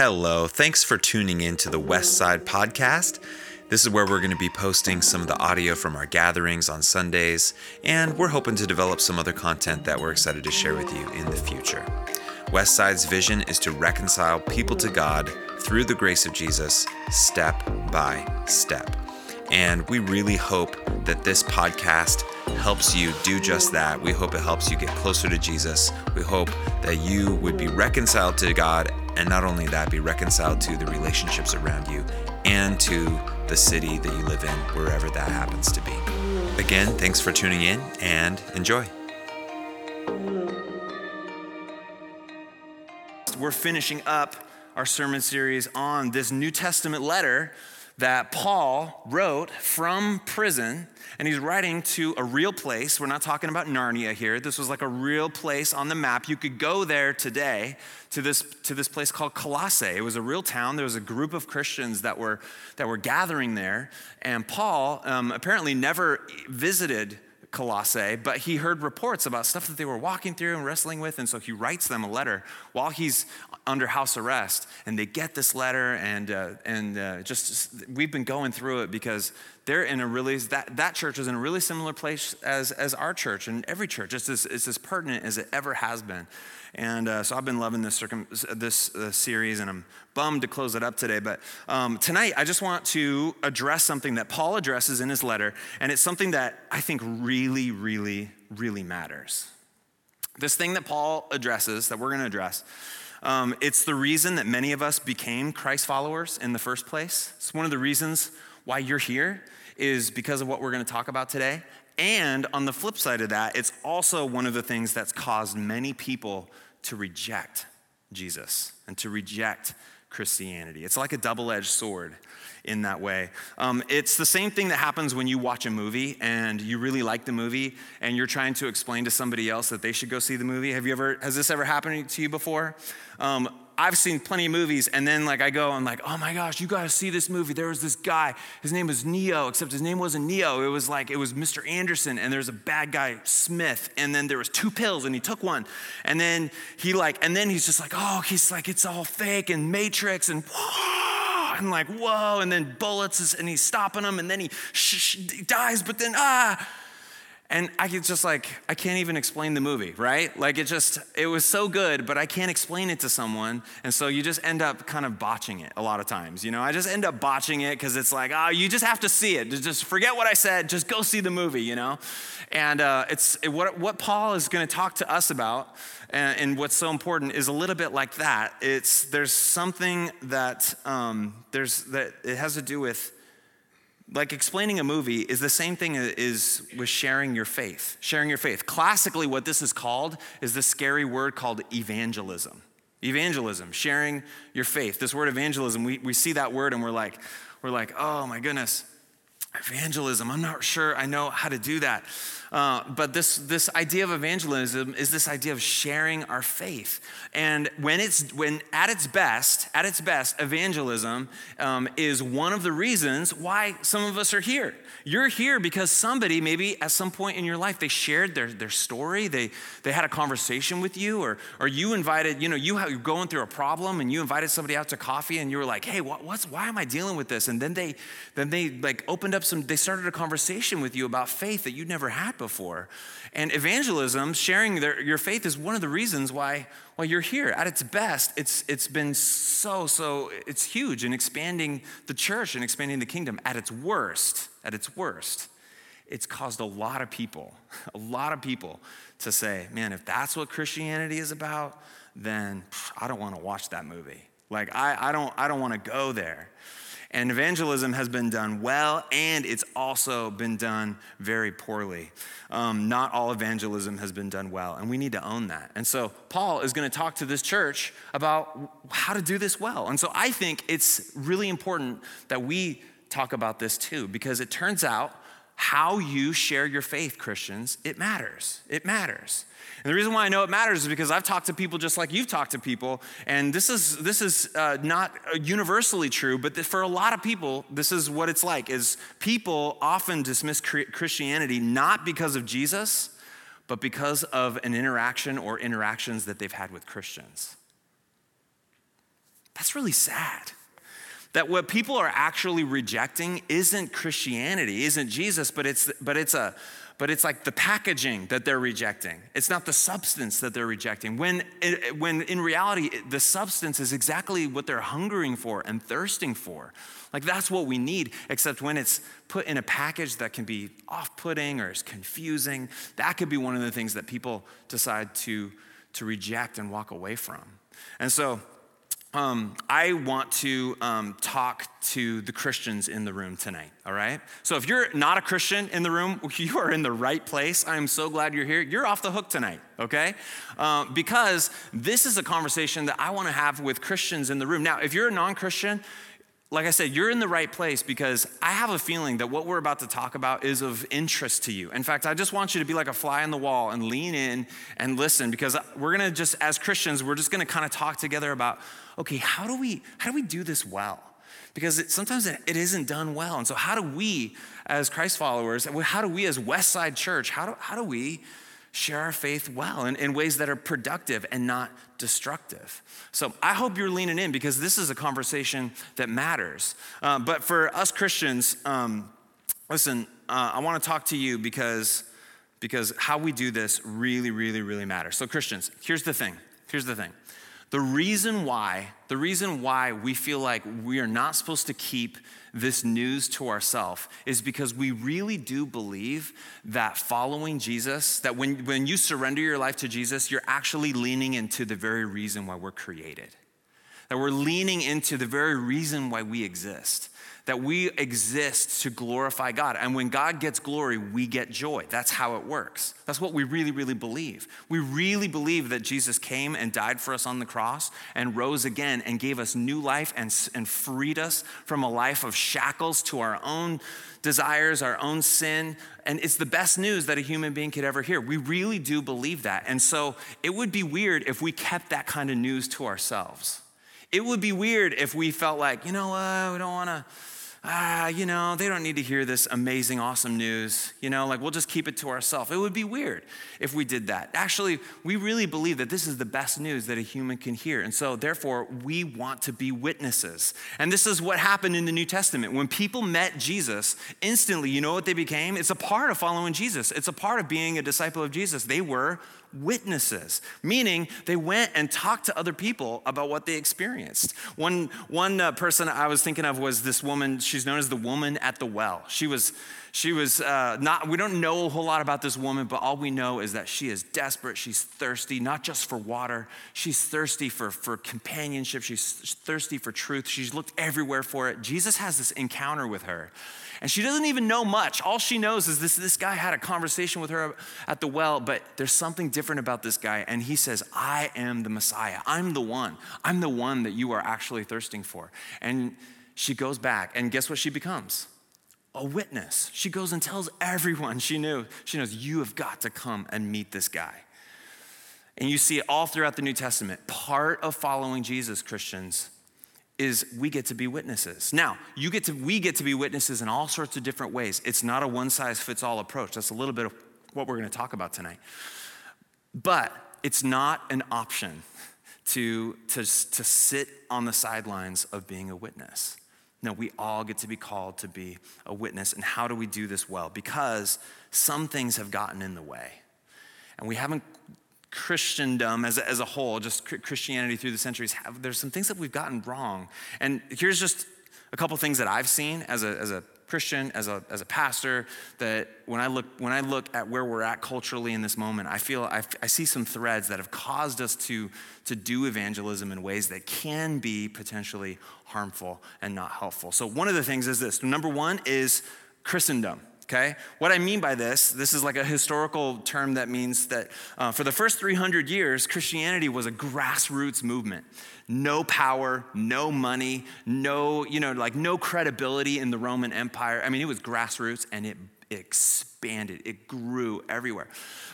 Hello, thanks for tuning in to the West Side Podcast. This is where we're going to be posting some of the audio from our gatherings on Sundays, and we're hoping to develop some other content that we're excited to share with you in the future. West Side's vision is to reconcile people to God through the grace of Jesus, step by step. And we really hope that this podcast helps you do just that. We hope it helps you get closer to Jesus. We hope that you would be reconciled to God, and not only that, be reconciled to the relationships around you and to the city that you live in, wherever that happens to be. Again, thanks for tuning in and enjoy. We're finishing up our sermon series on this New Testament letter that Paul wrote from prison, and he's writing to a real place. We're not talking about Narnia here. This was like a real place on the map. You could go there today to this, to this place called Colossae. It was a real town. There was a group of Christians that were, that were gathering there, and Paul um, apparently never visited Colossae, but he heard reports about stuff that they were walking through and wrestling with, and so he writes them a letter while he's under house arrest. And they get this letter, and uh, and uh, just we've been going through it because they're in a really that that church is in a really similar place as as our church and every church. It's as it's as pertinent as it ever has been. And uh, so I've been loving this, circum- this uh, series, and I'm bummed to close it up today. But um, tonight, I just want to address something that Paul addresses in his letter, and it's something that I think really, really, really matters. This thing that Paul addresses, that we're going to address, um, it's the reason that many of us became Christ followers in the first place. It's one of the reasons why you're here is because of what we're going to talk about today. And on the flip side of that, it's also one of the things that's caused many people to reject Jesus and to reject Christianity. It's like a double edged sword in that way. Um, it's the same thing that happens when you watch a movie and you really like the movie and you're trying to explain to somebody else that they should go see the movie. Have you ever, has this ever happened to you before? Um, I've seen plenty of movies, and then like I go, I'm like, oh my gosh, you gotta see this movie. There was this guy, his name was Neo, except his name wasn't Neo. It was like it was Mr. Anderson, and there's a bad guy, Smith, and then there was two pills, and he took one, and then he like, and then he's just like, oh, he's like, it's all fake and Matrix, and and like whoa, and then bullets, and he's stopping them, and then he, sh- sh- he dies, but then ah and I could just like, I can't even explain the movie, right? Like it just, it was so good, but I can't explain it to someone. And so you just end up kind of botching it a lot of times. You know, I just end up botching it because it's like, oh, you just have to see it. Just forget what I said. Just go see the movie, you know? And uh, it's it, what, what Paul is going to talk to us about and, and, what's so important is a little bit like that. It's, there's something that, um, there's, that it has to do with like explaining a movie is the same thing as with sharing your faith. Sharing your faith. Classically, what this is called is the scary word called evangelism. Evangelism, sharing your faith. This word evangelism, we, we see that word and we're like, we're like, oh my goodness, evangelism. I'm not sure I know how to do that. Uh, but this, this idea of evangelism is this idea of sharing our faith. And when it's when at its best, at its best, evangelism um, is one of the reasons why some of us are here. You're here because somebody, maybe at some point in your life, they shared their, their story, they, they had a conversation with you, or, or you invited, you know, you have, you're going through a problem and you invited somebody out to coffee and you were like, hey, what, what's, why am I dealing with this? And then they, then they like opened up some, they started a conversation with you about faith that you'd never had before. And evangelism, sharing their, your faith, is one of the reasons why, why you're here. At its best, it's, it's been so, so, it's huge in expanding the church and expanding the kingdom. At its worst, at its worst, it's caused a lot of people, a lot of people to say, man, if that's what Christianity is about, then I don't want to watch that movie. Like, I, I don't, I don't want to go there. And evangelism has been done well, and it's also been done very poorly. Um, not all evangelism has been done well, and we need to own that. And so, Paul is going to talk to this church about how to do this well. And so, I think it's really important that we talk about this too, because it turns out how you share your faith, Christians, it matters. It matters. And the reason why I know it matters is because I've talked to people just like you've talked to people, and this is this is uh, not universally true, but for a lot of people, this is what it's like: is people often dismiss Christianity not because of Jesus, but because of an interaction or interactions that they've had with Christians. That's really sad. That what people are actually rejecting isn't Christianity, isn't Jesus, but it's, but it's a, but it's like the packaging that they're rejecting. It's not the substance that they're rejecting. When, when in reality, the substance is exactly what they're hungering for and thirsting for. Like that's what we need, except when it's put in a package that can be off putting or is confusing, that could be one of the things that people decide to, to reject and walk away from. And so, um, I want to um, talk to the Christians in the room tonight, all right? So if you're not a Christian in the room, you are in the right place. I'm so glad you're here. You're off the hook tonight, okay? Uh, because this is a conversation that I want to have with Christians in the room. Now, if you're a non Christian, like I said, you're in the right place because I have a feeling that what we're about to talk about is of interest to you. In fact, I just want you to be like a fly on the wall and lean in and listen because we're going to just, as Christians, we're just going to kind of talk together about, okay, how do we, how do we do this well? Because it, sometimes it, it isn't done well. And so, how do we, as Christ followers, how do we, as Westside Church, how do, how do we share our faith well in, in ways that are productive and not destructive. So I hope you're leaning in because this is a conversation that matters. Uh, but for us Christians, um, listen, uh, I want to talk to you because, because how we do this really, really, really matters. So, Christians, here's the thing. Here's the thing. The reason why, the reason why we feel like we are not supposed to keep this news to ourselves is because we really do believe that following Jesus, that when, when you surrender your life to Jesus, you're actually leaning into the very reason why we're created. That we're leaning into the very reason why we exist that we exist to glorify God. And when God gets glory, we get joy. That's how it works. That's what we really, really believe. We really believe that Jesus came and died for us on the cross and rose again and gave us new life and, and freed us from a life of shackles to our own desires, our own sin. And it's the best news that a human being could ever hear. We really do believe that. And so it would be weird if we kept that kind of news to ourselves. It would be weird if we felt like, you know what, we don't want to ah, you know, they don't need to hear this amazing, awesome news. You know, like we'll just keep it to ourselves. It would be weird if we did that. Actually, we really believe that this is the best news that a human can hear. And so, therefore, we want to be witnesses. And this is what happened in the New Testament. When people met Jesus, instantly, you know what they became? It's a part of following Jesus, it's a part of being a disciple of Jesus. They were witnesses, meaning they went and talked to other people about what they experienced. One, one uh, person I was thinking of was this woman, she's known as the woman at the well. She was, she was uh, not, we don't know a whole lot about this woman, but all we know is that she is desperate. She's thirsty, not just for water, she's thirsty for, for companionship, she's thirsty for truth. She's looked everywhere for it. Jesus has this encounter with her. And she doesn't even know much. All she knows is this, this guy had a conversation with her at the well, but there's something different about this guy. And he says, I am the Messiah. I'm the one. I'm the one that you are actually thirsting for. And she goes back, and guess what she becomes? A witness. She goes and tells everyone she knew. She knows, you have got to come and meet this guy. And you see it all throughout the New Testament. Part of following Jesus, Christians, is we get to be witnesses. Now, you get to we get to be witnesses in all sorts of different ways. It's not a one size fits all approach. That's a little bit of what we're going to talk about tonight. But it's not an option to, to, to sit on the sidelines of being a witness. No, we all get to be called to be a witness. And how do we do this well? Because some things have gotten in the way. And we haven't Christendom as a, as a whole, just Christianity through the centuries, have, there's some things that we've gotten wrong. And here's just a couple things that I've seen as a, as a Christian, as a, as a pastor, that when I, look, when I look at where we're at culturally in this moment, I feel I, I see some threads that have caused us to, to do evangelism in ways that can be potentially harmful and not helpful. So, one of the things is this number one is Christendom okay? What I mean by this, this is like a historical term that means that uh, for the first 300 years, Christianity was a grassroots movement. No power, no money, no, you know, like no credibility in the Roman Empire. I mean, it was grassroots and it expanded, it grew everywhere.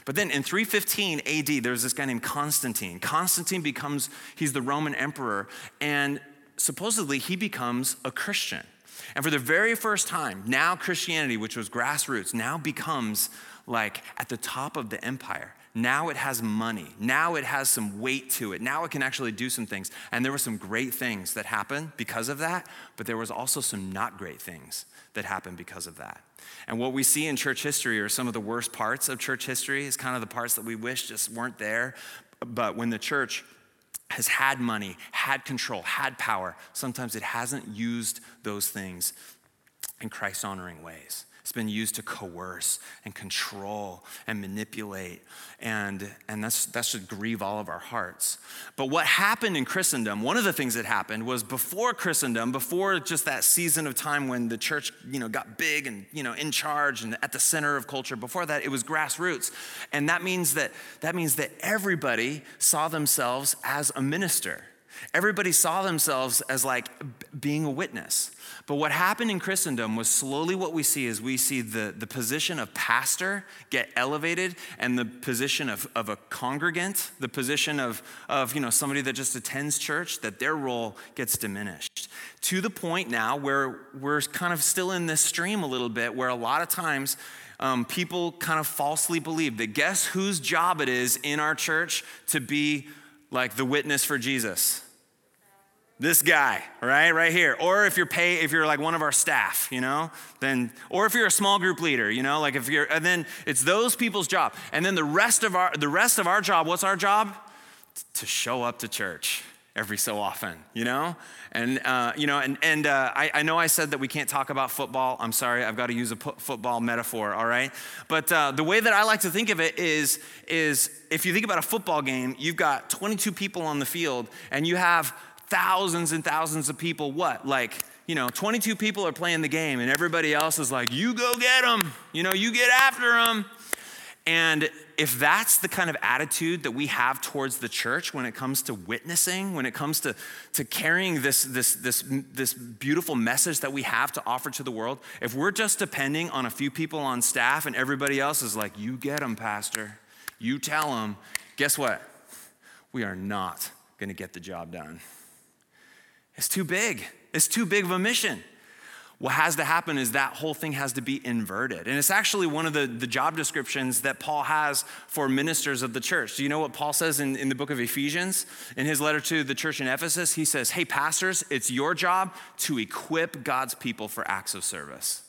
But then in 315 AD, there's this guy named Constantine. Constantine becomes, he's the Roman emperor, and supposedly he becomes a Christian. And for the very first time, now Christianity, which was grassroots, now becomes like at the top of the empire. Now it has money. Now it has some weight to it. Now it can actually do some things. And there were some great things that happened because of that, but there was also some not great things that happened because of that. And what we see in church history are some of the worst parts of church history, is kind of the parts that we wish just weren't there. But when the church has had money, had control, had power, sometimes it hasn't used those things in Christ honoring ways. It's been used to coerce and control and manipulate, and, and that's, that should grieve all of our hearts. But what happened in Christendom, one of the things that happened was before Christendom, before just that season of time when the church you know, got big and you know, in charge and at the center of culture, before that it was grassroots. And that means that, that means that everybody saw themselves as a minister. Everybody saw themselves as like being a witness. But what happened in Christendom was slowly what we see is we see the, the position of pastor get elevated and the position of, of a congregant, the position of, of you know, somebody that just attends church, that their role gets diminished. To the point now where we're kind of still in this stream a little bit, where a lot of times um, people kind of falsely believe that guess whose job it is in our church to be like the witness for Jesus? This guy right right here. Or if you're pay if you're like one of our staff you know then or if you're a small group leader you know like if you're and then it's those people's job. And then the rest of our the rest of our job what's our job? To show up to church every so often you know? And uh, you know and, and uh, I, I, know i said that we can't talk about football. I'm sorry i've got to use a football metaphor all right? But uh, the way that i like to think of it is is if you think about a football game you've got 22 people on the field and you have thousands and thousands of people, what? Like, you know, 22 people are playing the game and everybody else is like, you go get them, you know, you get after them. And if that's the kind of attitude that we have towards the church when it comes to witnessing, when it comes to, to carrying this, this, this, this beautiful message that we have to offer to the world, if we're just depending on a few people on staff and everybody else is like, you get them, Pastor, you tell them, guess what? We are not going to get the job done. It's too big. It's too big of a mission. What has to happen is that whole thing has to be inverted. And it's actually one of the, the job descriptions that Paul has for ministers of the church. Do you know what Paul says in, in the book of Ephesians? In his letter to the church in Ephesus, he says, Hey, pastors, it's your job to equip God's people for acts of service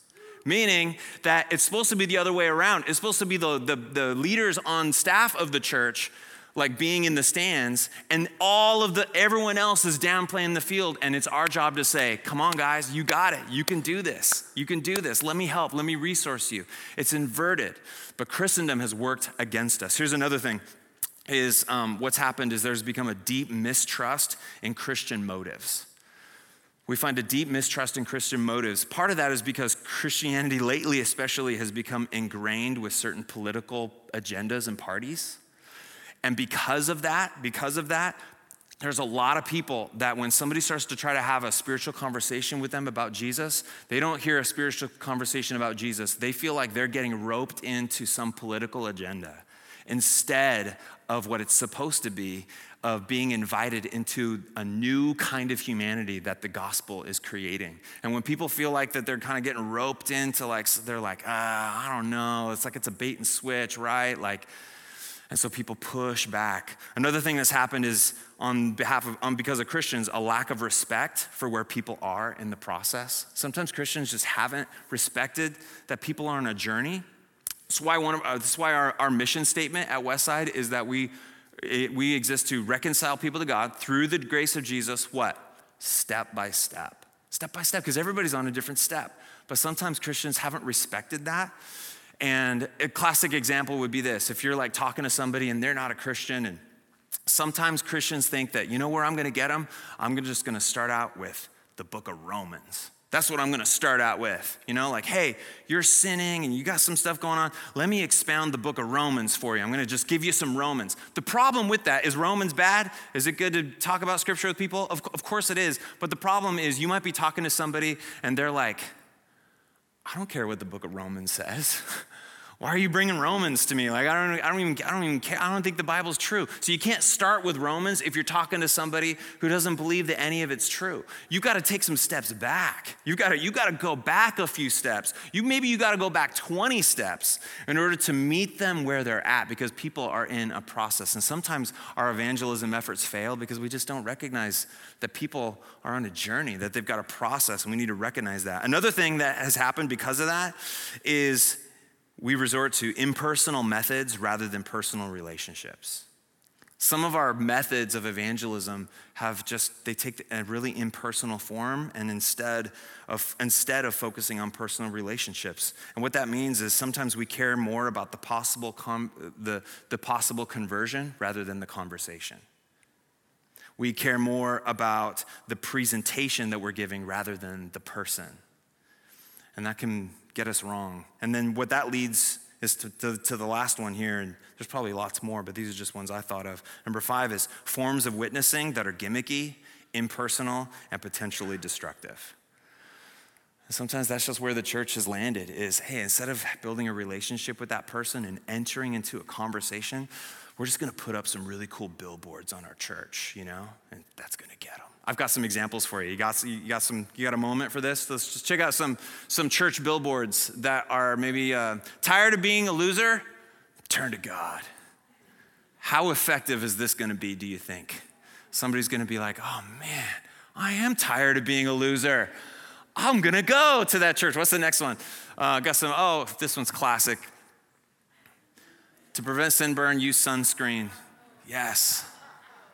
meaning that it's supposed to be the other way around. It's supposed to be the, the, the, leaders on staff of the church like being in the stands and all of the everyone else is down playing the field and it's our job to say come on guys you got it. You can do this. You can do this. Let me help. Let me resource you. It's inverted but christendom has worked against us. Here's another thing is um, what's happened is there's become a deep mistrust in christian motives. We find a deep mistrust in Christian motives. Part of that is because Christianity, lately especially, has become ingrained with certain political agendas and parties. And because of that, because of that, there's a lot of people that when somebody starts to try to have a spiritual conversation with them about Jesus, they don't hear a spiritual conversation about Jesus. They feel like they're getting roped into some political agenda instead of what it's supposed to be of being invited into a new kind of humanity that the gospel is creating. And when people feel like that they're kind of getting roped into like they're like, ah, I don't know, it's like it's a bait and switch, right? Like and so people push back. Another thing that's happened is on behalf of, on, because of Christians, a lack of respect for where people are in the process. Sometimes Christians just haven't respected that people are on a journey. That's why, one of, uh, that's why our, our mission statement at Westside is that we, it, we exist to reconcile people to God through the grace of Jesus, what? Step by step. Step by step, because everybody's on a different step. But sometimes Christians haven't respected that. And a classic example would be this if you're like talking to somebody and they're not a Christian, and sometimes Christians think that, you know where I'm gonna get them? I'm just gonna start out with the book of Romans. That's what I'm gonna start out with. You know, like, hey, you're sinning and you got some stuff going on. Let me expound the book of Romans for you. I'm gonna just give you some Romans. The problem with that is Romans bad? Is it good to talk about scripture with people? Of, of course it is. But the problem is you might be talking to somebody and they're like, I don't care what the book of Romans says. Why are you bringing Romans to me? Like I don't, I don't even, I don't even care. I don't think the Bible's true. So you can't start with Romans if you're talking to somebody who doesn't believe that any of it's true. You got to take some steps back. You got to, you got to go back a few steps. You maybe you got to go back 20 steps in order to meet them where they're at because people are in a process. And sometimes our evangelism efforts fail because we just don't recognize that people are on a journey, that they've got a process, and we need to recognize that. Another thing that has happened because of that is we resort to impersonal methods rather than personal relationships. Some of our methods of evangelism have just, they take a really impersonal form and instead of, instead of focusing on personal relationships. And what that means is sometimes we care more about the possible, com, the, the possible conversion rather than the conversation. We care more about the presentation that we're giving rather than the person. And that can get us wrong. And then what that leads is to, to, to, the last one here, and there's probably lots more, but these are just ones I thought of. Number five is forms of witnessing that are gimmicky, impersonal, and potentially destructive. Sometimes that's just where the church has landed is hey, instead of building a relationship with that person and entering into a conversation, we're just gonna put up some really cool billboards on our church, you know, and that's gonna get them. I've got some examples for you. You got, you got some, you got a moment for this? Let's just check out some, some church billboards that are maybe uh, tired of being a loser, turn to God. How effective is this gonna be, do you think? Somebody's gonna be like, oh man, I am tired of being a loser. I'm gonna go to that church. What's the next one? Uh, got some, oh, this one's classic. To prevent sunburn, use sunscreen. Yes.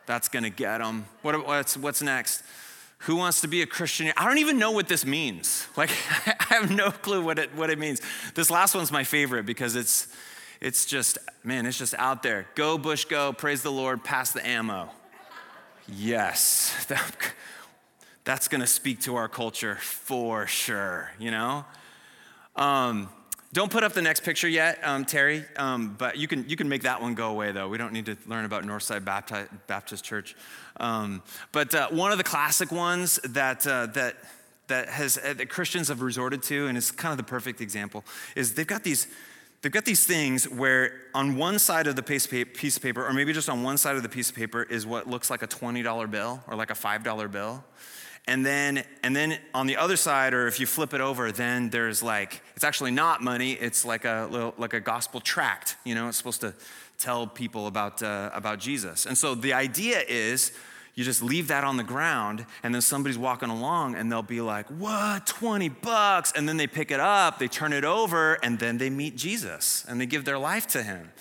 That's to get them. What, what's, what's next? Who wants to be a Christian? I don't even know what this means. Like, I have no clue what it, what it means. This last one's my favorite because it's, it's just, man, it's just out there. Go, Bush, go. Praise the Lord. Pass the ammo. Yes. That, that's to speak to our culture for sure, you know? Um, don't put up the next picture yet, um, Terry, um, but you can, you can make that one go away, though. We don't need to learn about Northside Baptist, Baptist Church. Um, but uh, one of the classic ones that, uh, that, that, has, uh, that Christians have resorted to, and it's kind of the perfect example, is they've got these, they've got these things where on one side of the piece of paper, or maybe just on one side of the piece of paper, is what looks like a $20 bill or like a $5 bill. And then, and then on the other side, or if you flip it over, then there's like, it's actually not money, it's like a little, like a gospel tract. You know, it's supposed to tell people about, uh, about Jesus. And so the idea is you just leave that on the ground, and then somebody's walking along and they'll be like, What, 20 bucks? And then they pick it up, they turn it over, and then they meet Jesus and they give their life to him.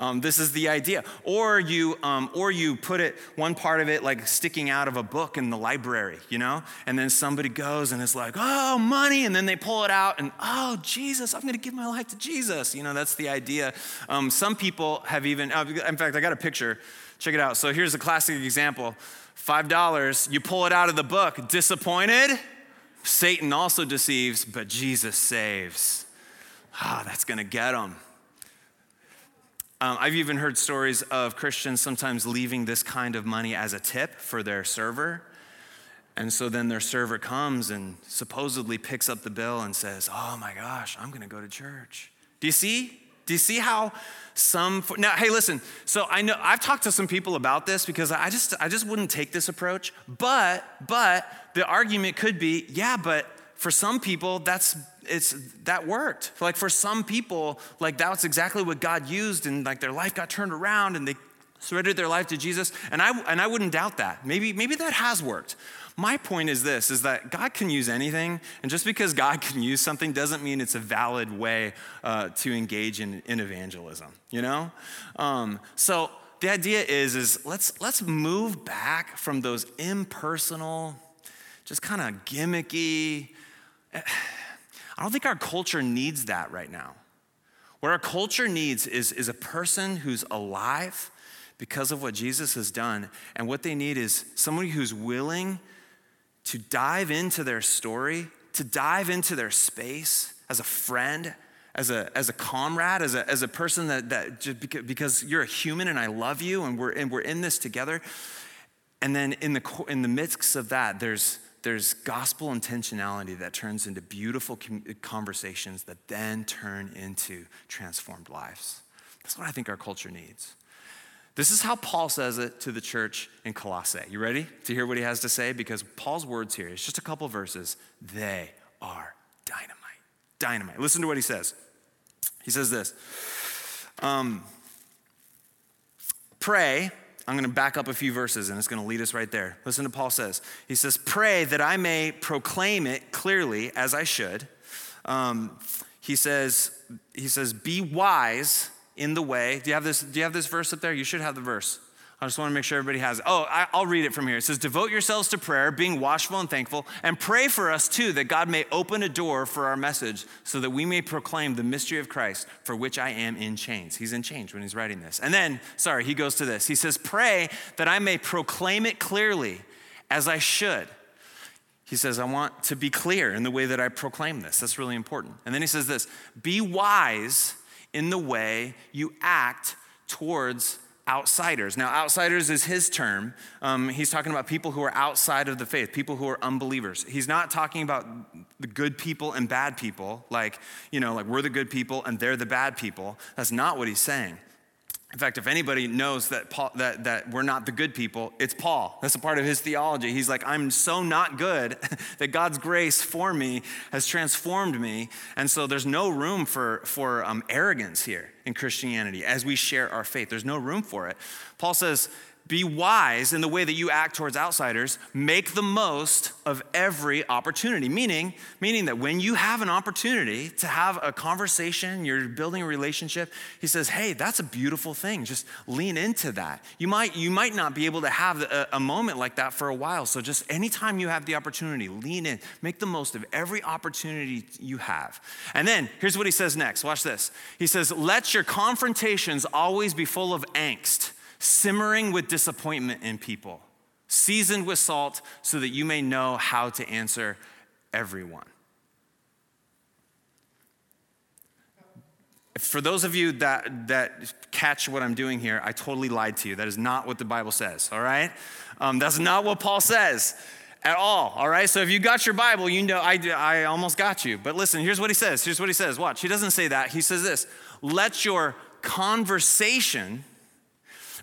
Um, this is the idea. Or you, um, or you put it, one part of it like sticking out of a book in the library, you know? And then somebody goes and it's like, oh, money. And then they pull it out and, oh, Jesus, I'm going to give my life to Jesus. You know, that's the idea. Um, some people have even, uh, in fact, I got a picture. Check it out. So here's a classic example $5, you pull it out of the book. Disappointed? Satan also deceives, but Jesus saves. Ah, that's going to get them. Um, I've even heard stories of Christians sometimes leaving this kind of money as a tip for their server. And so then their server comes and supposedly picks up the bill and says, Oh my gosh, I'm going to go to church. Do you see? Do you see how some now hey listen so i know i've talked to some people about this because i just i just wouldn't take this approach but but the argument could be yeah but for some people that's it's that worked. Like for some people like that's exactly what god used and like their life got turned around and they surrendered their life to jesus and i and i wouldn't doubt that. Maybe maybe that has worked. My point is this is that god can use anything and just because god can use something doesn't mean it's a valid way uh, to engage in, in evangelism you know? Um, so the idea is is let's let's move back from those impersonal just kind of gimmicky I don't think our culture needs that right now. What our culture needs is, is a person who's alive because of what Jesus has done. And what they need is somebody who's willing to dive into their story, to dive into their space as a friend, as a, as a comrade, as a, as a person that, that just because, you're a human and I love you and we're, and we're in this together. And then in the, in the midst of that, there's, there's gospel intentionality that turns into beautiful conversations that then turn into transformed lives. That's what I think our culture needs. This is how Paul says it to the church in Colossae. You ready to hear what he has to say? Because Paul's words here, it's just a couple verses, they are dynamite. Dynamite. Listen to what he says. He says this um, Pray I'm going to back up a few verses and it's going to lead us right there. Listen to Paul says. He says, Pray that I may proclaim it clearly as I should. Um, he says, he says, Be wise in the way. Do you have this? Do you have this verse up there? You should have the verse. I just want to make sure everybody has it. Oh, I, will read it from here. It says, Devote yourselves to prayer, being watchful and thankful, and pray for us too, that God may open a door for our message so that we may proclaim the mystery of Christ, for which I am in chains. He's in chains when he's writing this. And then, sorry, he goes to this. He says, Pray that I may proclaim it clearly as I should. He says, I want to be clear in the way that I proclaim this. That's really important. And then he says this Be wise in the way you act towards outsiders. Now, outsiders is his term. Um, he's talking about people who are outside of the faith, people who are unbelievers. He's not talking about the good people and bad people, like, you know, like we're the good people and they're the bad people. That's not what he's saying. In fact, if anybody knows that, Paul, that, that we're not the good people, it's Paul. That's a part of his theology. He's like, I'm so not good that God's grace for me has transformed me. And so there's no room for, for um, arrogance here in Christianity as we share our faith. There's no room for it. Paul says, be wise in the way that you act towards outsiders. Make the most of every opportunity. Meaning, meaning that when you have an opportunity to have a conversation, you're building a relationship, he says, hey, that's a beautiful thing. Just lean into that. You might, you might not be able to have a, a moment like that for a while. So just anytime you have the opportunity, lean in. Make the most of every opportunity you have. And then here's what he says next. Watch this. He says, let your confrontations always be full of angst simmering with disappointment in people, seasoned with salt, so that you may know how to answer everyone. For those of you that, that catch what I'm doing here, I totally lied to you. That is not what the Bible says, all right? Um, that's not what Paul says at all, all right? So if you got your Bible, you know I, I almost got you. But listen, here's what he says. Here's what he says. Watch. He doesn't say that. He says this Let your conversation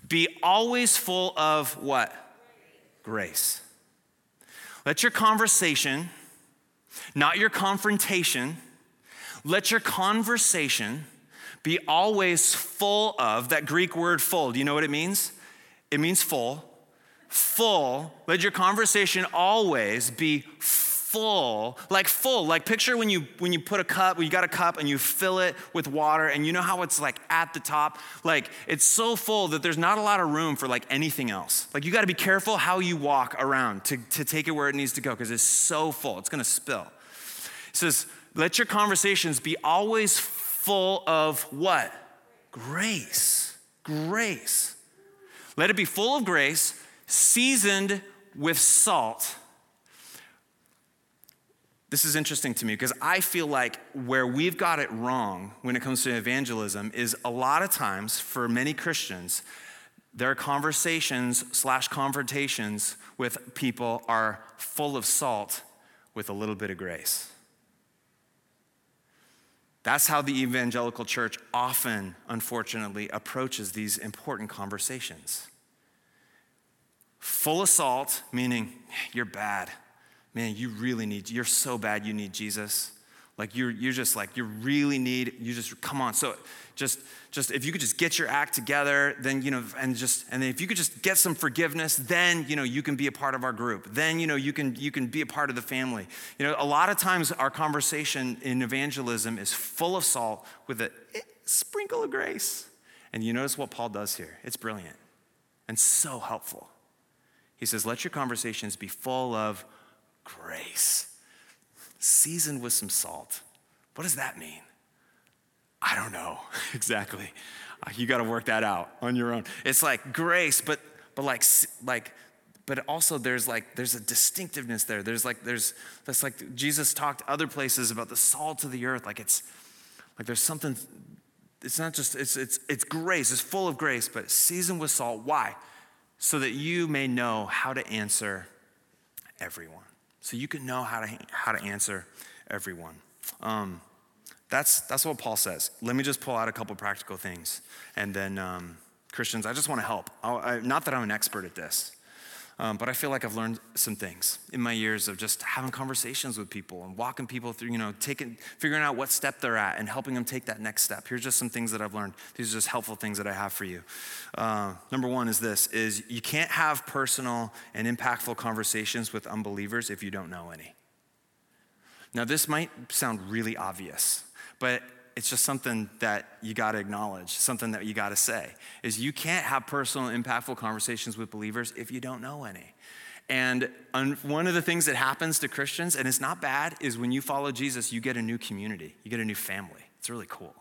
be always full of what? Grace. Let your conversation, not your confrontation, let your conversation be always full of that Greek word full. Do you know what it means? It means full. Full. Let your conversation always be full, like full. Like picture when you when you put a cup, when you got a cup and you fill it with water and you know how it's like at the top, like it's so full that there's not a lot of room for like anything else. Like you got to be careful how you walk around to, to take it where it needs to go because it's so full. It's going to spill. It says, "Let your conversations be always full of what? Grace. Grace. Let it be full of grace, seasoned with salt." This is interesting to me because I feel like where we've got it wrong when it comes to evangelism is a lot of times for many Christians, their conversations slash confrontations with people are full of salt with a little bit of grace. That's how the evangelical church often, unfortunately, approaches these important conversations. Full of salt, meaning you're bad man, you really need, you're so bad you need Jesus. Like you're, you're just like, you really need, you just, come on. So just, just, if you could just get your act together, then, you know, and just, and if you could just get some forgiveness, then, you know, you can be a part of our group. Then, you know, you can, you can be a part of the family. You know, a lot of times our conversation in evangelism is full of salt with a eh, sprinkle of grace. And you notice what Paul does here. It's brilliant and so helpful. He says, let your conversations be full of grace, seasoned with some salt. What does that mean? I don't know exactly. Uh, you got to work that out on your own. It's like grace, but but like like but also there's like there's a distinctiveness there. There's like there's that's like Jesus talked other places about the salt of the earth. Like it's like there's something. It's not just it's it's it's grace. It's full of grace, but seasoned with salt. Why? So that you may know how to answer everyone so you can know how to, how to answer everyone. Um, that's, that's what Paul says. Let me just pull out a couple practical things. And then, um, Christians, I just want to help. I, not that I'm an expert at this, um, but I feel like I've learned some things in my years of just having conversations with people and walking people through, you know, taking, figuring out what step they're at and helping them take that next step. Here's just some things that I've learned. These are just helpful things that I have for you. Uh, number one is this: is you can't have personal and impactful conversations with unbelievers if you don't know any. Now, this might sound really obvious, but it's just something that you got to acknowledge, something that you got to say. Is you can't have personal, impactful conversations with believers if you don't know any. And one of the things that happens to Christians, and it's not bad, is when you follow Jesus, you get a new community, you get a new family. It's really cool.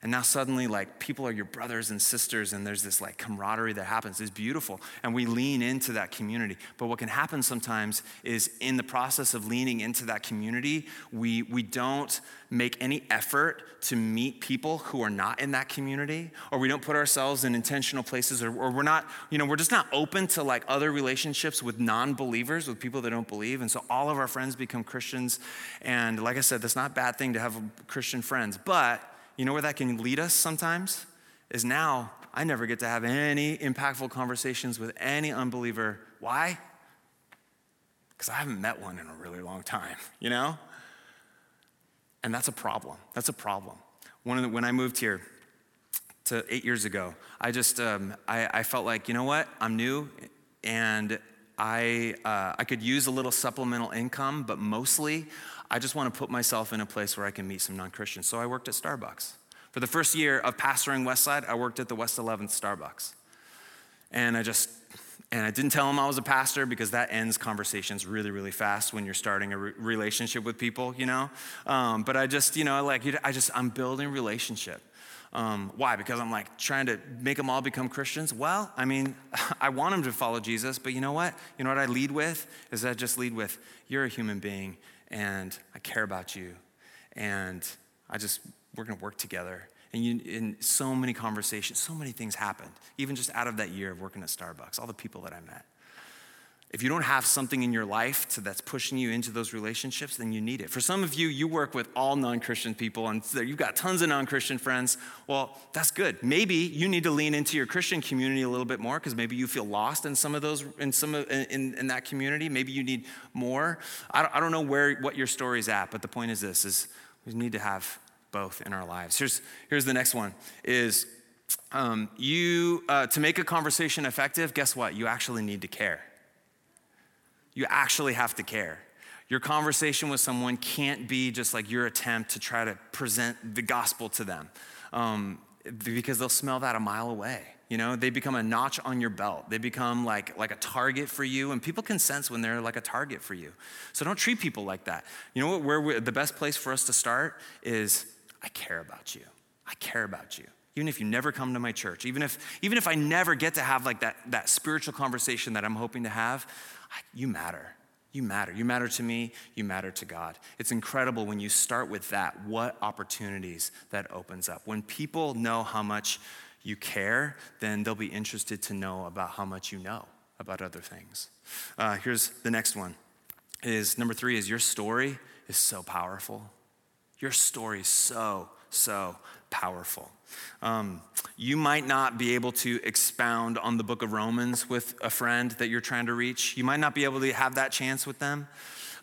And now suddenly, like, people are your brothers and sisters, and there's this like camaraderie that happens. It's beautiful. And we lean into that community. But what can happen sometimes is in the process of leaning into that community, we, we don't make any effort to meet people who are not in that community, or we don't put ourselves in intentional places, or, or we're not, you know, we're just not open to like other relationships with non believers, with people that don't believe. And so all of our friends become Christians. And like I said, that's not a bad thing to have Christian friends. But you know where that can lead us sometimes? Is now I never get to have any impactful conversations with any unbeliever. Why? Because I haven't met one in a really long time, you know? And that's a problem. That's a problem. The, when I moved here to eight years ago, I just um, I, I, felt like you know what I'm new, and I uh, I could use a little supplemental income, but mostly I just want to put myself in a place where I can meet some non Christians. So I worked at Starbucks. For the first year of pastoring Westside, I worked at the West 11th Starbucks. And I just, and I didn't tell them I was a pastor because that ends conversations really, really fast when you're starting a re- relationship with people, you know? Um, but I just, you know, like, I just, I'm building relationship. Um, why? Because I'm like trying to make them all become Christians? Well, I mean, I want them to follow Jesus, but you know what? You know what I lead with? Is I just lead with, you're a human being and I care about you. And I just, we're gonna work together. And you, in so many conversations, so many things happened, even just out of that year of working at Starbucks, all the people that I met. If you don't have something in your life to, that's pushing you into those relationships, then you need it. For some of you, you work with all non Christian people and you've got tons of non Christian friends. Well, that's good. Maybe you need to lean into your Christian community a little bit more because maybe you feel lost in some of those, in, some of, in, in that community. Maybe you need more. I don't, I don't know where, what your story's at, but the point is this is we need to have both in our lives. Here's, here's the next one is um, you, uh, to make a conversation effective, guess what? You actually need to care. You actually have to care. Your conversation with someone can't be just like your attempt to try to present the gospel to them um, because they'll smell that a mile away. You know, they become a notch on your belt. They become like, like a target for you, and people can sense when they're like a target for you. So don't treat people like that. You know what? Where the best place for us to start is I care about you. I care about you even if you never come to my church even if even if i never get to have like that that spiritual conversation that i'm hoping to have you matter. You matter. You matter to me. You matter to God. It's incredible when you start with that, what opportunities that opens up. When people know how much you care, then they'll be interested to know about how much you know about other things. Uh, here's the next one is number three is your story is so powerful. Your story is so, so powerful. Um, you might not be able to expound on the book of Romans with a friend that you're trying to reach. You might not be able to have that chance with them.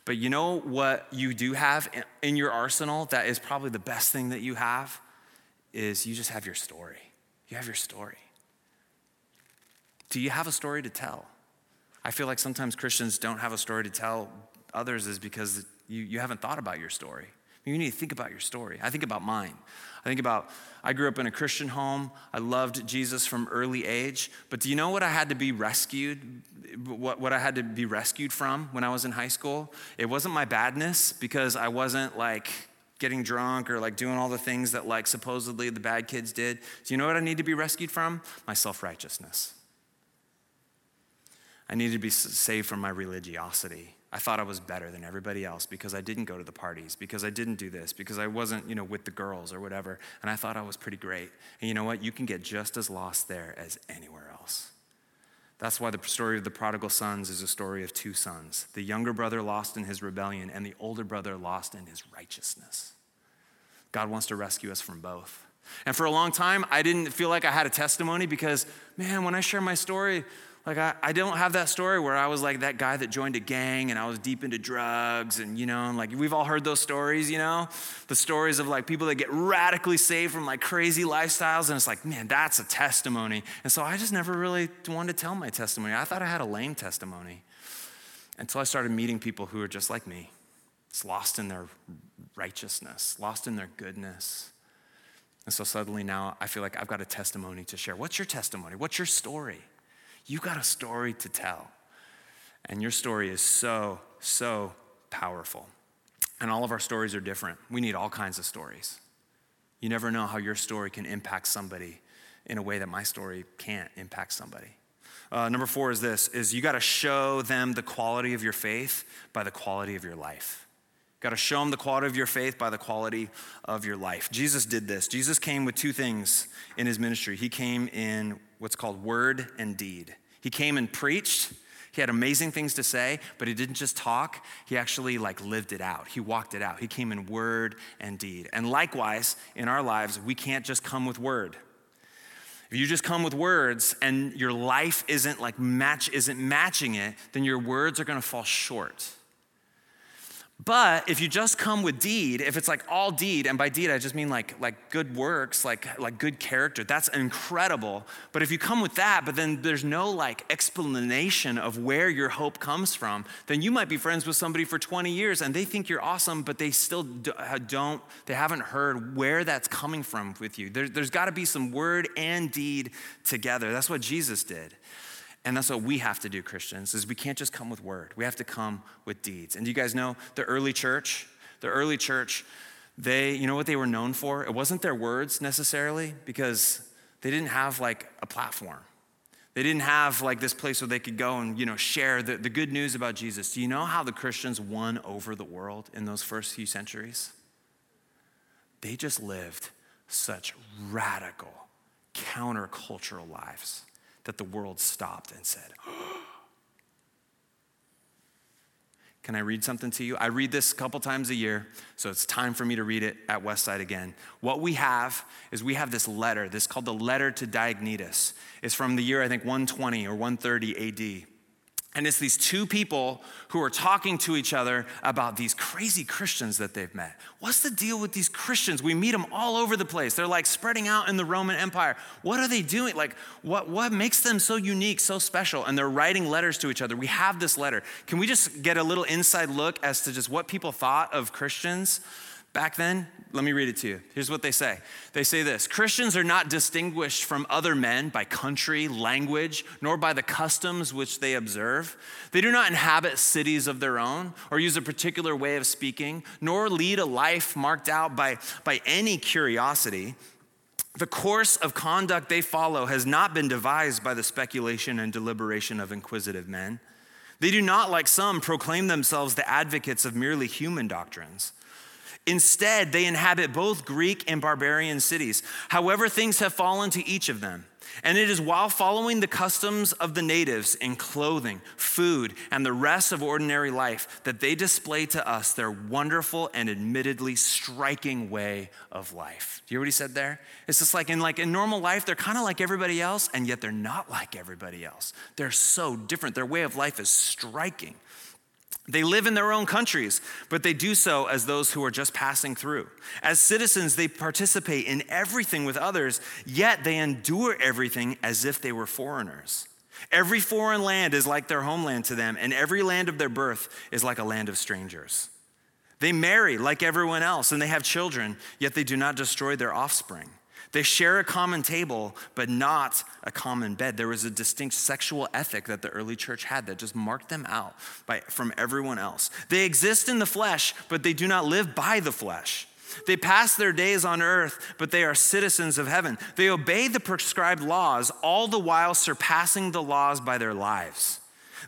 But you know what you do have in your arsenal that is probably the best thing that you have is you just have your story. You have your story. Do you have a story to tell? I feel like sometimes Christians don't have a story to tell others is because you, you haven't thought about your story. You need to think about your story. I think about mine. I think about, I grew up in a Christian home. I loved Jesus from early age. But do you know what I had to be rescued? What, what I had to be rescued from when I was in high school? It wasn't my badness because I wasn't like getting drunk or like doing all the things that like supposedly the bad kids did. Do you know what I need to be rescued from? My self righteousness. I needed to be saved from my religiosity. I thought I was better than everybody else because I didn't go to the parties, because I didn't do this, because I wasn't, you know, with the girls or whatever. And I thought I was pretty great. And you know what? You can get just as lost there as anywhere else. That's why the story of the prodigal sons is a story of two sons the younger brother lost in his rebellion, and the older brother lost in his righteousness. God wants to rescue us from both. And for a long time, I didn't feel like I had a testimony because, man, when I share my story, like I, I don't have that story where I was like that guy that joined a gang and I was deep into drugs and you know, and like we've all heard those stories, you know? The stories of like people that get radically saved from like crazy lifestyles, and it's like, man, that's a testimony. And so I just never really wanted to tell my testimony. I thought I had a lame testimony until I started meeting people who are just like me. It's lost in their righteousness, lost in their goodness. And so suddenly now I feel like I've got a testimony to share. What's your testimony? What's your story? You got a story to tell. And your story is so, so powerful. And all of our stories are different. We need all kinds of stories. You never know how your story can impact somebody in a way that my story can't impact somebody. Uh, number four is this is you got to show them the quality of your faith by the quality of your life Got to show them the quality of your faith by the quality of your life. Jesus did this. Jesus came with two things in his ministry. He came in what's called word and deed. He came and preached. He had amazing things to say, but he didn't just talk. He actually like lived it out. He walked it out. He came in word and deed. And likewise, in our lives, we can't just come with word. If you just come with words and your life isn't like match isn't matching it, then your words are going to fall short. But if you just come with deed, if it's like all deed, and by deed I just mean like, like good works, like, like good character, that's incredible. But if you come with that, but then there's no like explanation of where your hope comes from, then you might be friends with somebody for 20 years and they think you're awesome, but they still don't, they haven't heard where that's coming from with you. There, there's got to be some word and deed together. That's what Jesus did. And that's what we have to do, Christians, is we can't just come with word. We have to come with deeds. And do you guys know the early church, the early church, they, you know what they were known for? It wasn't their words necessarily, because they didn't have like a platform. They didn't have like this place where they could go and, you know, share the, the good news about Jesus. Do you know how the Christians won over the world in those first few centuries? They just lived such radical, countercultural lives that the world stopped and said, Can I read something to you? I read this a couple times a year, so it's time for me to read it at Westside again. What we have is we have this letter, this called the Letter to Diognetus. It's from the year, I think, 120 or 130 AD. And it's these two people who are talking to each other about these crazy Christians that they've met. What's the deal with these Christians? We meet them all over the place. They're like spreading out in the Roman Empire. What are they doing? Like, what, what makes them so unique, so special? And they're writing letters to each other. We have this letter. Can we just get a little inside look as to just what people thought of Christians back then? Let me read it to you. Here's what they say They say this Christians are not distinguished from other men by country, language, nor by the customs which they observe. They do not inhabit cities of their own or use a particular way of speaking, nor lead a life marked out by, by any curiosity. The course of conduct they follow has not been devised by the speculation and deliberation of inquisitive men. They do not, like some, proclaim themselves the advocates of merely human doctrines. Instead, they inhabit both Greek and barbarian cities. However, things have fallen to each of them. And it is while following the customs of the natives in clothing, food, and the rest of ordinary life that they display to us their wonderful and admittedly striking way of life. Do you hear what he said there? It's just like in like in normal life, they're kind of like everybody else, and yet they're not like everybody else. They're so different. Their way of life is striking. They live in their own countries, but they do so as those who are just passing through. As citizens, they participate in everything with others, yet they endure everything as if they were foreigners. Every foreign land is like their homeland to them, and every land of their birth is like a land of strangers. They marry like everyone else, and they have children, yet they do not destroy their offspring. They share a common table, but not a common bed. There was a distinct sexual ethic that the early church had that just marked them out by, from everyone else. They exist in the flesh, but they do not live by the flesh. They pass their days on earth, but they are citizens of heaven. They obey the prescribed laws, all the while surpassing the laws by their lives.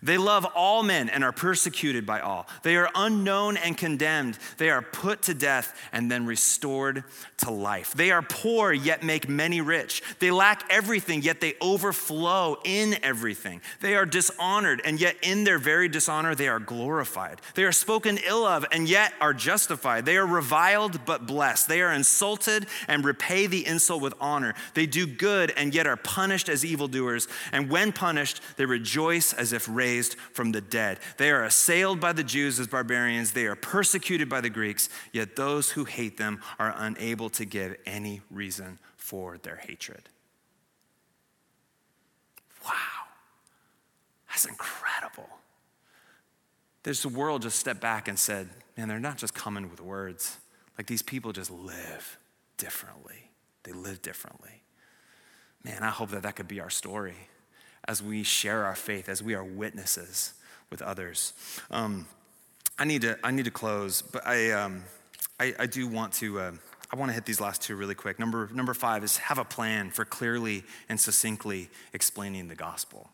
They love all men and are persecuted by all. They are unknown and condemned. They are put to death and then restored to life. They are poor, yet make many rich. They lack everything, yet they overflow in everything. They are dishonored, and yet in their very dishonor, they are glorified. They are spoken ill of, and yet are justified. They are reviled, but blessed. They are insulted and repay the insult with honor. They do good, and yet are punished as evildoers. And when punished, they rejoice as if raised from the dead. They are assailed by the Jews as barbarians, they are persecuted by the Greeks, yet those who hate them are unable to give any reason for their hatred. Wow, that's incredible. The world just stepped back and said, man, they're not just coming with words. Like these people just live differently. They live differently. Man, I hope that that could be our story as we share our faith, as we are witnesses with others. Um, I need to I need to close, but I um, I, I, do want to. Uh, I want to hit these last two really quick. Number number five is have a plan for clearly and succinctly explaining the gospel,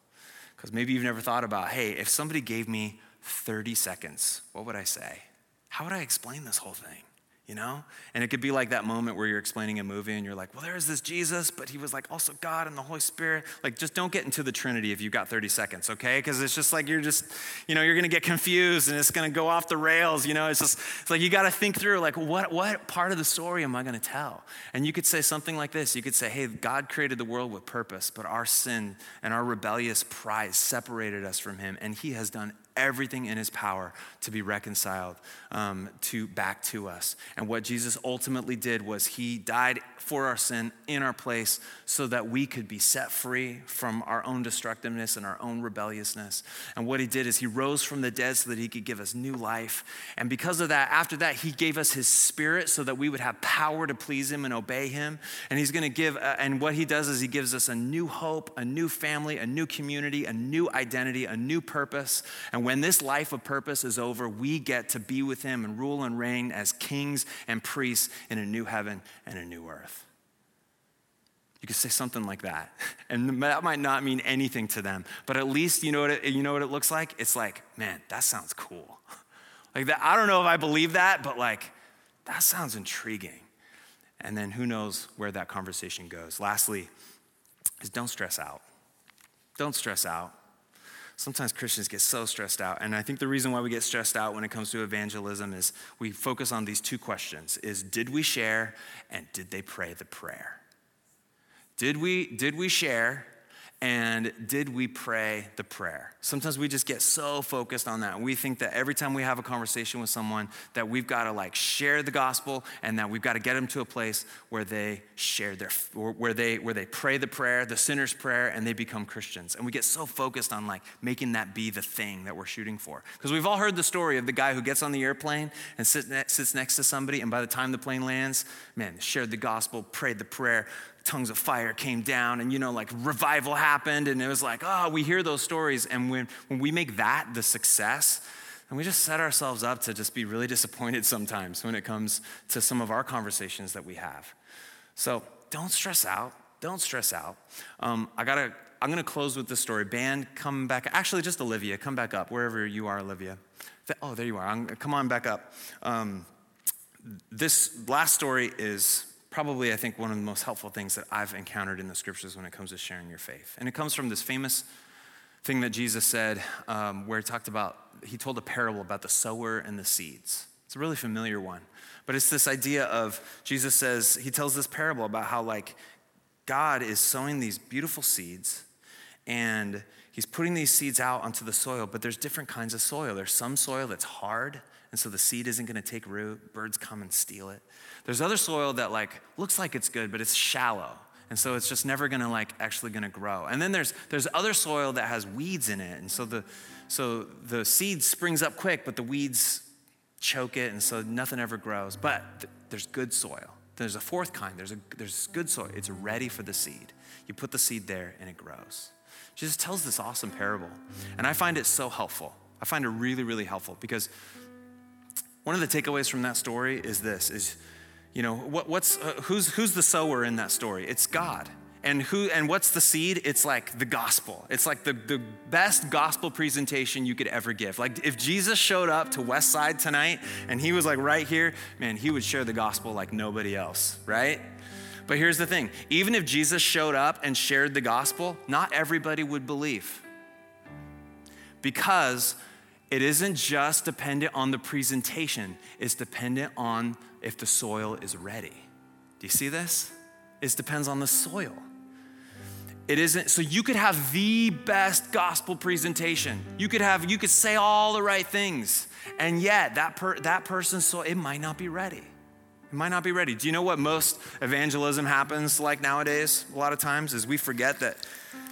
because maybe you've never thought about, hey, if somebody gave me 30 seconds, what would I say? How would I explain this whole thing? You know? And it could be like that moment where you're explaining a movie and you're like, well, there's this Jesus, but he was like also God and the Holy Spirit. Like, just don't get into the Trinity if you've got 30 seconds, okay? Because it's just like you're just, you know, you're gonna get confused and it's gonna go off the rails, you know? It's just, it's like you gotta think through, like, what, what part of the story am I gonna tell? And you could say something like this you could say, hey, God created the world with purpose, but our sin and our rebellious pride separated us from him, and he has done everything in his power to be reconciled um, to back to us. And what jesus ultimately did was he died for our sin in our place so that we could be set free from our own destructiveness and our own rebelliousness. And what he did is he rose from the dead so that he could give us new life. And because of that after that he gave us his spirit so that we would have power to please him and obey him. And he's going to give uh, and what he does is he gives us a new hope a new family a new community a new identity a new purpose. And when this life of purpose is over, we get to be with him and rule and reign as kings and priests in a new heaven and a new earth. You could say something like that. And that might not mean anything to them, but at least you know what it, you know what it looks like? It's like, man, that sounds cool. Like that, I don't know if I believe that, but like, that sounds intriguing. And then who knows where that conversation goes. Lastly, is don't stress out. Don't stress out sometimes Christians get so stressed out. And I think the reason why we get stressed out when it comes to evangelism is we focus on these two questions is did we share and did they pray the prayer? Did we, did we share and did we pray the prayer? Sometimes we just get so focused on that. We think that every time we have a conversation with someone that we've got to like share the gospel and that we've got to get them to a place where they share their where they where they pray the prayer, the sinner's prayer and they become Christians. And we get so focused on like making that be the thing that we're shooting for. Because we've all heard the story of the guy who gets on the airplane and sits, sits next to somebody and by the time the plane lands, man, shared the gospel, prayed the prayer, tongues of fire came down and you know like revival happened and it was like oh we hear those stories. And when, when we make that the success and we just set ourselves up to just be really disappointed sometimes when it comes to some of our conversations that we have. So don't stress out. Don't stress out. Um, i gotta i'm gonna close with this story. Band come back actually just olivia come back up wherever you are olivia. Oh there you are. I'm, come on back up. Um, this last story is probably, I think, one of the most helpful things that I've encountered in the scriptures when it comes to sharing your faith. And it comes from this famous thing that Jesus said, um, where he talked about, he told a parable about the sower and the seeds. It's a really familiar one. But it's this idea of Jesus says, he tells this parable about how, like, God is sowing these beautiful seeds and he's putting these seeds out onto the soil, but there's different kinds of soil. There's some soil that's hard, and so the seed isn't going to take root. Birds come and steal it. There's other soil that like looks like it's good, but it's shallow. And so it's just never gonna like actually gonna grow. And then there's there's other soil that has weeds in it. And so the so the seed springs up quick, but the weeds choke it, and so nothing ever grows. But th- there's good soil. There's a fourth kind. There's a there's good soil. It's ready for the seed. You put the seed there and it grows. Jesus tells this awesome parable. And I find it so helpful. I find it really, really helpful because one of the takeaways from that story is this is you know, what, what's, uh, who's, who's the sower in that story? It's God. And who and what's the seed? It's like the gospel. It's like the, the best gospel presentation you could ever give. Like if Jesus showed up to Westside tonight and he was like right here, man, he would share the gospel like nobody else, right? But here's the thing even if Jesus showed up and shared the gospel, not everybody would believe. Because it isn't just dependent on the presentation, it's dependent on if the soil is ready. Do you see this? It depends on the soil. It isn't, so you could have the best gospel presentation. You could have, you could say all the right things, and yet that, per, that person's soul, it might not be ready. Might not be ready. Do you know what most evangelism happens like nowadays? A lot of times is we forget that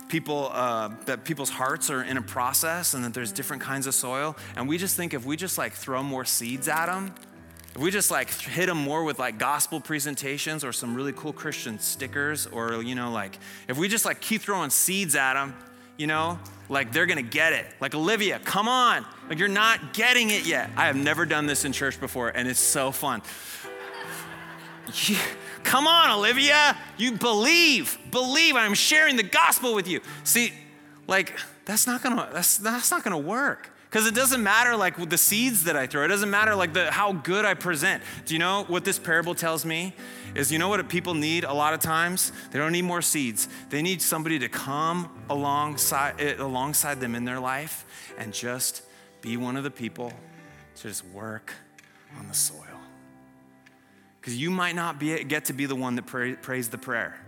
people uh, that people's hearts are in a process and that there's different kinds of soil, and we just think if we just like throw more seeds at them, if we just like hit them more with like gospel presentations or some really cool Christian stickers, or you know like if we just like keep throwing seeds at them, you know, like they're gonna get it. Like Olivia, come on, like you're not getting it yet. I have never done this in church before, and it's so fun. Come on, Olivia. You believe. Believe. I'm sharing the gospel with you. See, like, that's not gonna, that's, that's not gonna work. Because it doesn't matter like the seeds that I throw. It doesn't matter like the, how good I present. Do you know what this parable tells me? Is you know what people need a lot of times? They don't need more seeds. They need somebody to come alongside, eh, alongside them in their life and just be one of the people to just work on the soil. Because you might not be, get to be the one that pray, prays the prayer.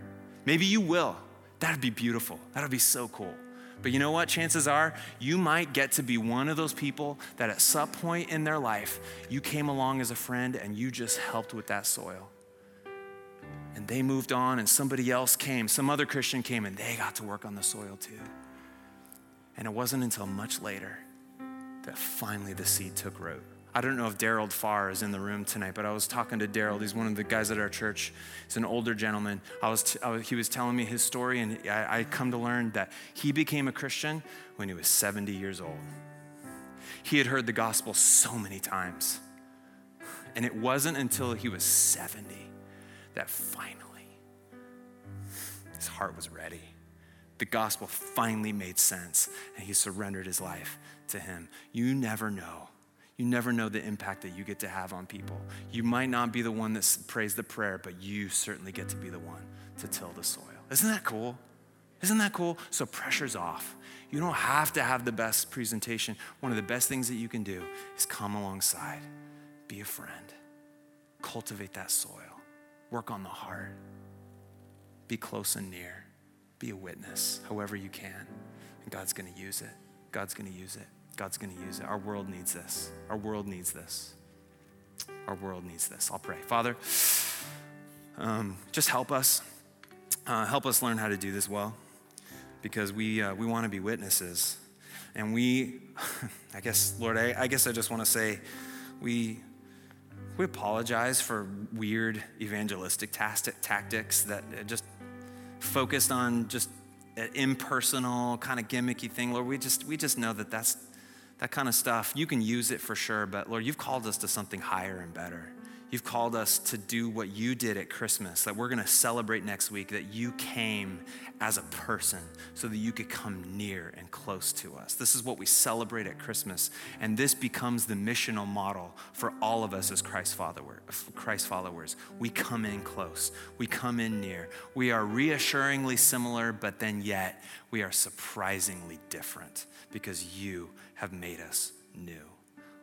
Maybe you will. That'd be beautiful. That'd be so cool. But you know what? Chances are you might get to be one of those people that at some point in their life, you came along as a friend and you just helped with that soil. And they moved on, and somebody else came, some other Christian came, and they got to work on the soil too. And it wasn't until much later that finally the seed took root. I don't know if Daryl Farr is in the room tonight, but I was talking to Daryl. He's one of the guys at our church. He's an older gentleman. I was, t- I was he was telling me his story, and I, I come to learn that he became a Christian when he was 70 years old. He had heard the gospel so many times. And it wasn't until he was 70 that finally his heart was ready. The gospel finally made sense, and he surrendered his life to him. You never know you never know the impact that you get to have on people. You might not be the one that prays the prayer, but you certainly get to be the one to till the soil. Isn't that cool? Isn't that cool? So pressure's off. You don't have to have the best presentation. One of the best things that you can do is come alongside, be a friend, cultivate that soil, work on the heart, be close and near, be a witness however you can. And God's to use it. God's to use it. God's going to use it. Our world needs this. Our world needs this. Our world needs this. I'll pray. Father, um, just help us. Uh, help us learn how to do this well because we, uh, we want to be witnesses. And we, I guess, Lord, I, I guess I just want to say we, we apologize for weird evangelistic tactics that just focused on just an impersonal kind of gimmicky thing lord we just we just know that that's that kind of stuff, you can use it for sure, but Lord, you've called us to something higher and better. You've called us to do what you did at Christmas, that we're going to celebrate next week, that you came as a person so that you could come near and close to us. This is what we celebrate at Christmas, and this becomes the missional model for all of us as Christ, Christ followers. We come in close, we come in near. We are reassuringly similar, but then yet we are surprisingly different because you have made us new.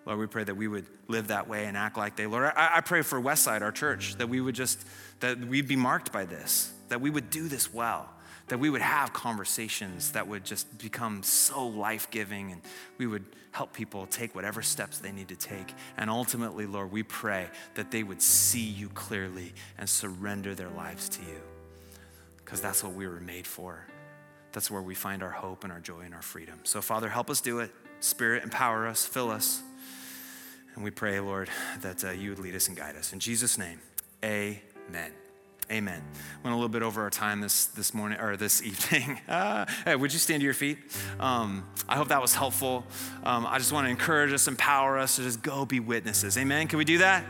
Lord, we pray that we would live that way and act like they. Lord, I, I pray for Westside, our church, that we would just, that we'd be marked by this, that we would do this well, that we would have conversations that would just become so life giving and we would help people take whatever steps they need to take. And ultimately, Lord, we pray that they would see you clearly and surrender their lives to you because that's what we were made for. That's where we find our hope and our joy and our freedom. So, Father, help us do it. Spirit, empower us, fill us. And we pray, Lord, that uh, you would lead us and guide us. In Jesus' name, amen. Amen. Went a little bit over our time this, this morning or this evening. Hey, would you stand to your feet? Um, I hope that was helpful. Um, I just want to encourage us, empower us to just go be witnesses. Amen. Can we do that?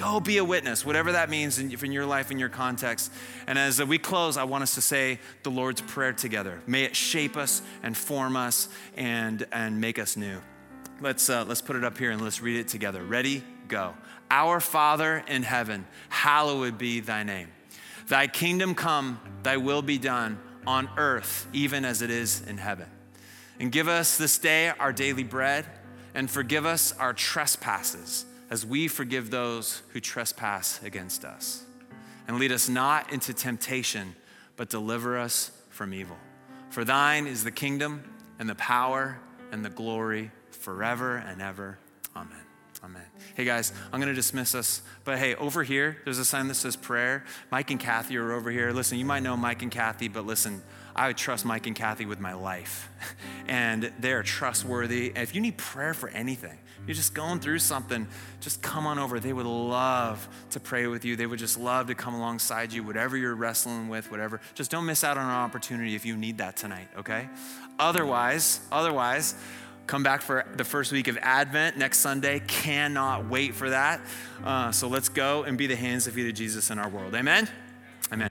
Go be a witness, whatever that means in, in your life, in your context. And as we close, I want us to say the Lord's Prayer together. May it shape us and form us and, and make us new. Let's, uh, let's put it up here and let's read it together. Ready? Go. Our Father in heaven, hallowed be thy name. Thy kingdom come, thy will be done on earth, even as it is in heaven. And give us this day our daily bread, and forgive us our trespasses, as we forgive those who trespass against us. And lead us not into temptation, but deliver us from evil. For thine is the kingdom, and the power, and the glory forever and ever. Amen. Amen. Hey guys, I'm going to dismiss us. But hey, over here, there's a sign that says prayer. Mike and Kathy are over here. Listen, you might know Mike and Kathy, but listen, I would trust Mike and Kathy with my life. And they're trustworthy. And if you need prayer for anything, you're just going through something, just come on over. They would love to pray with you. They would just love to come alongside you, whatever you're wrestling with, whatever. Just don't miss out on an opportunity if you need that tonight, okay? Otherwise, otherwise, Come back for the first week of Advent next Sunday. Cannot wait for that. Uh, so let's go and be the hands and feet of Jesus in our world. Amen? Amen.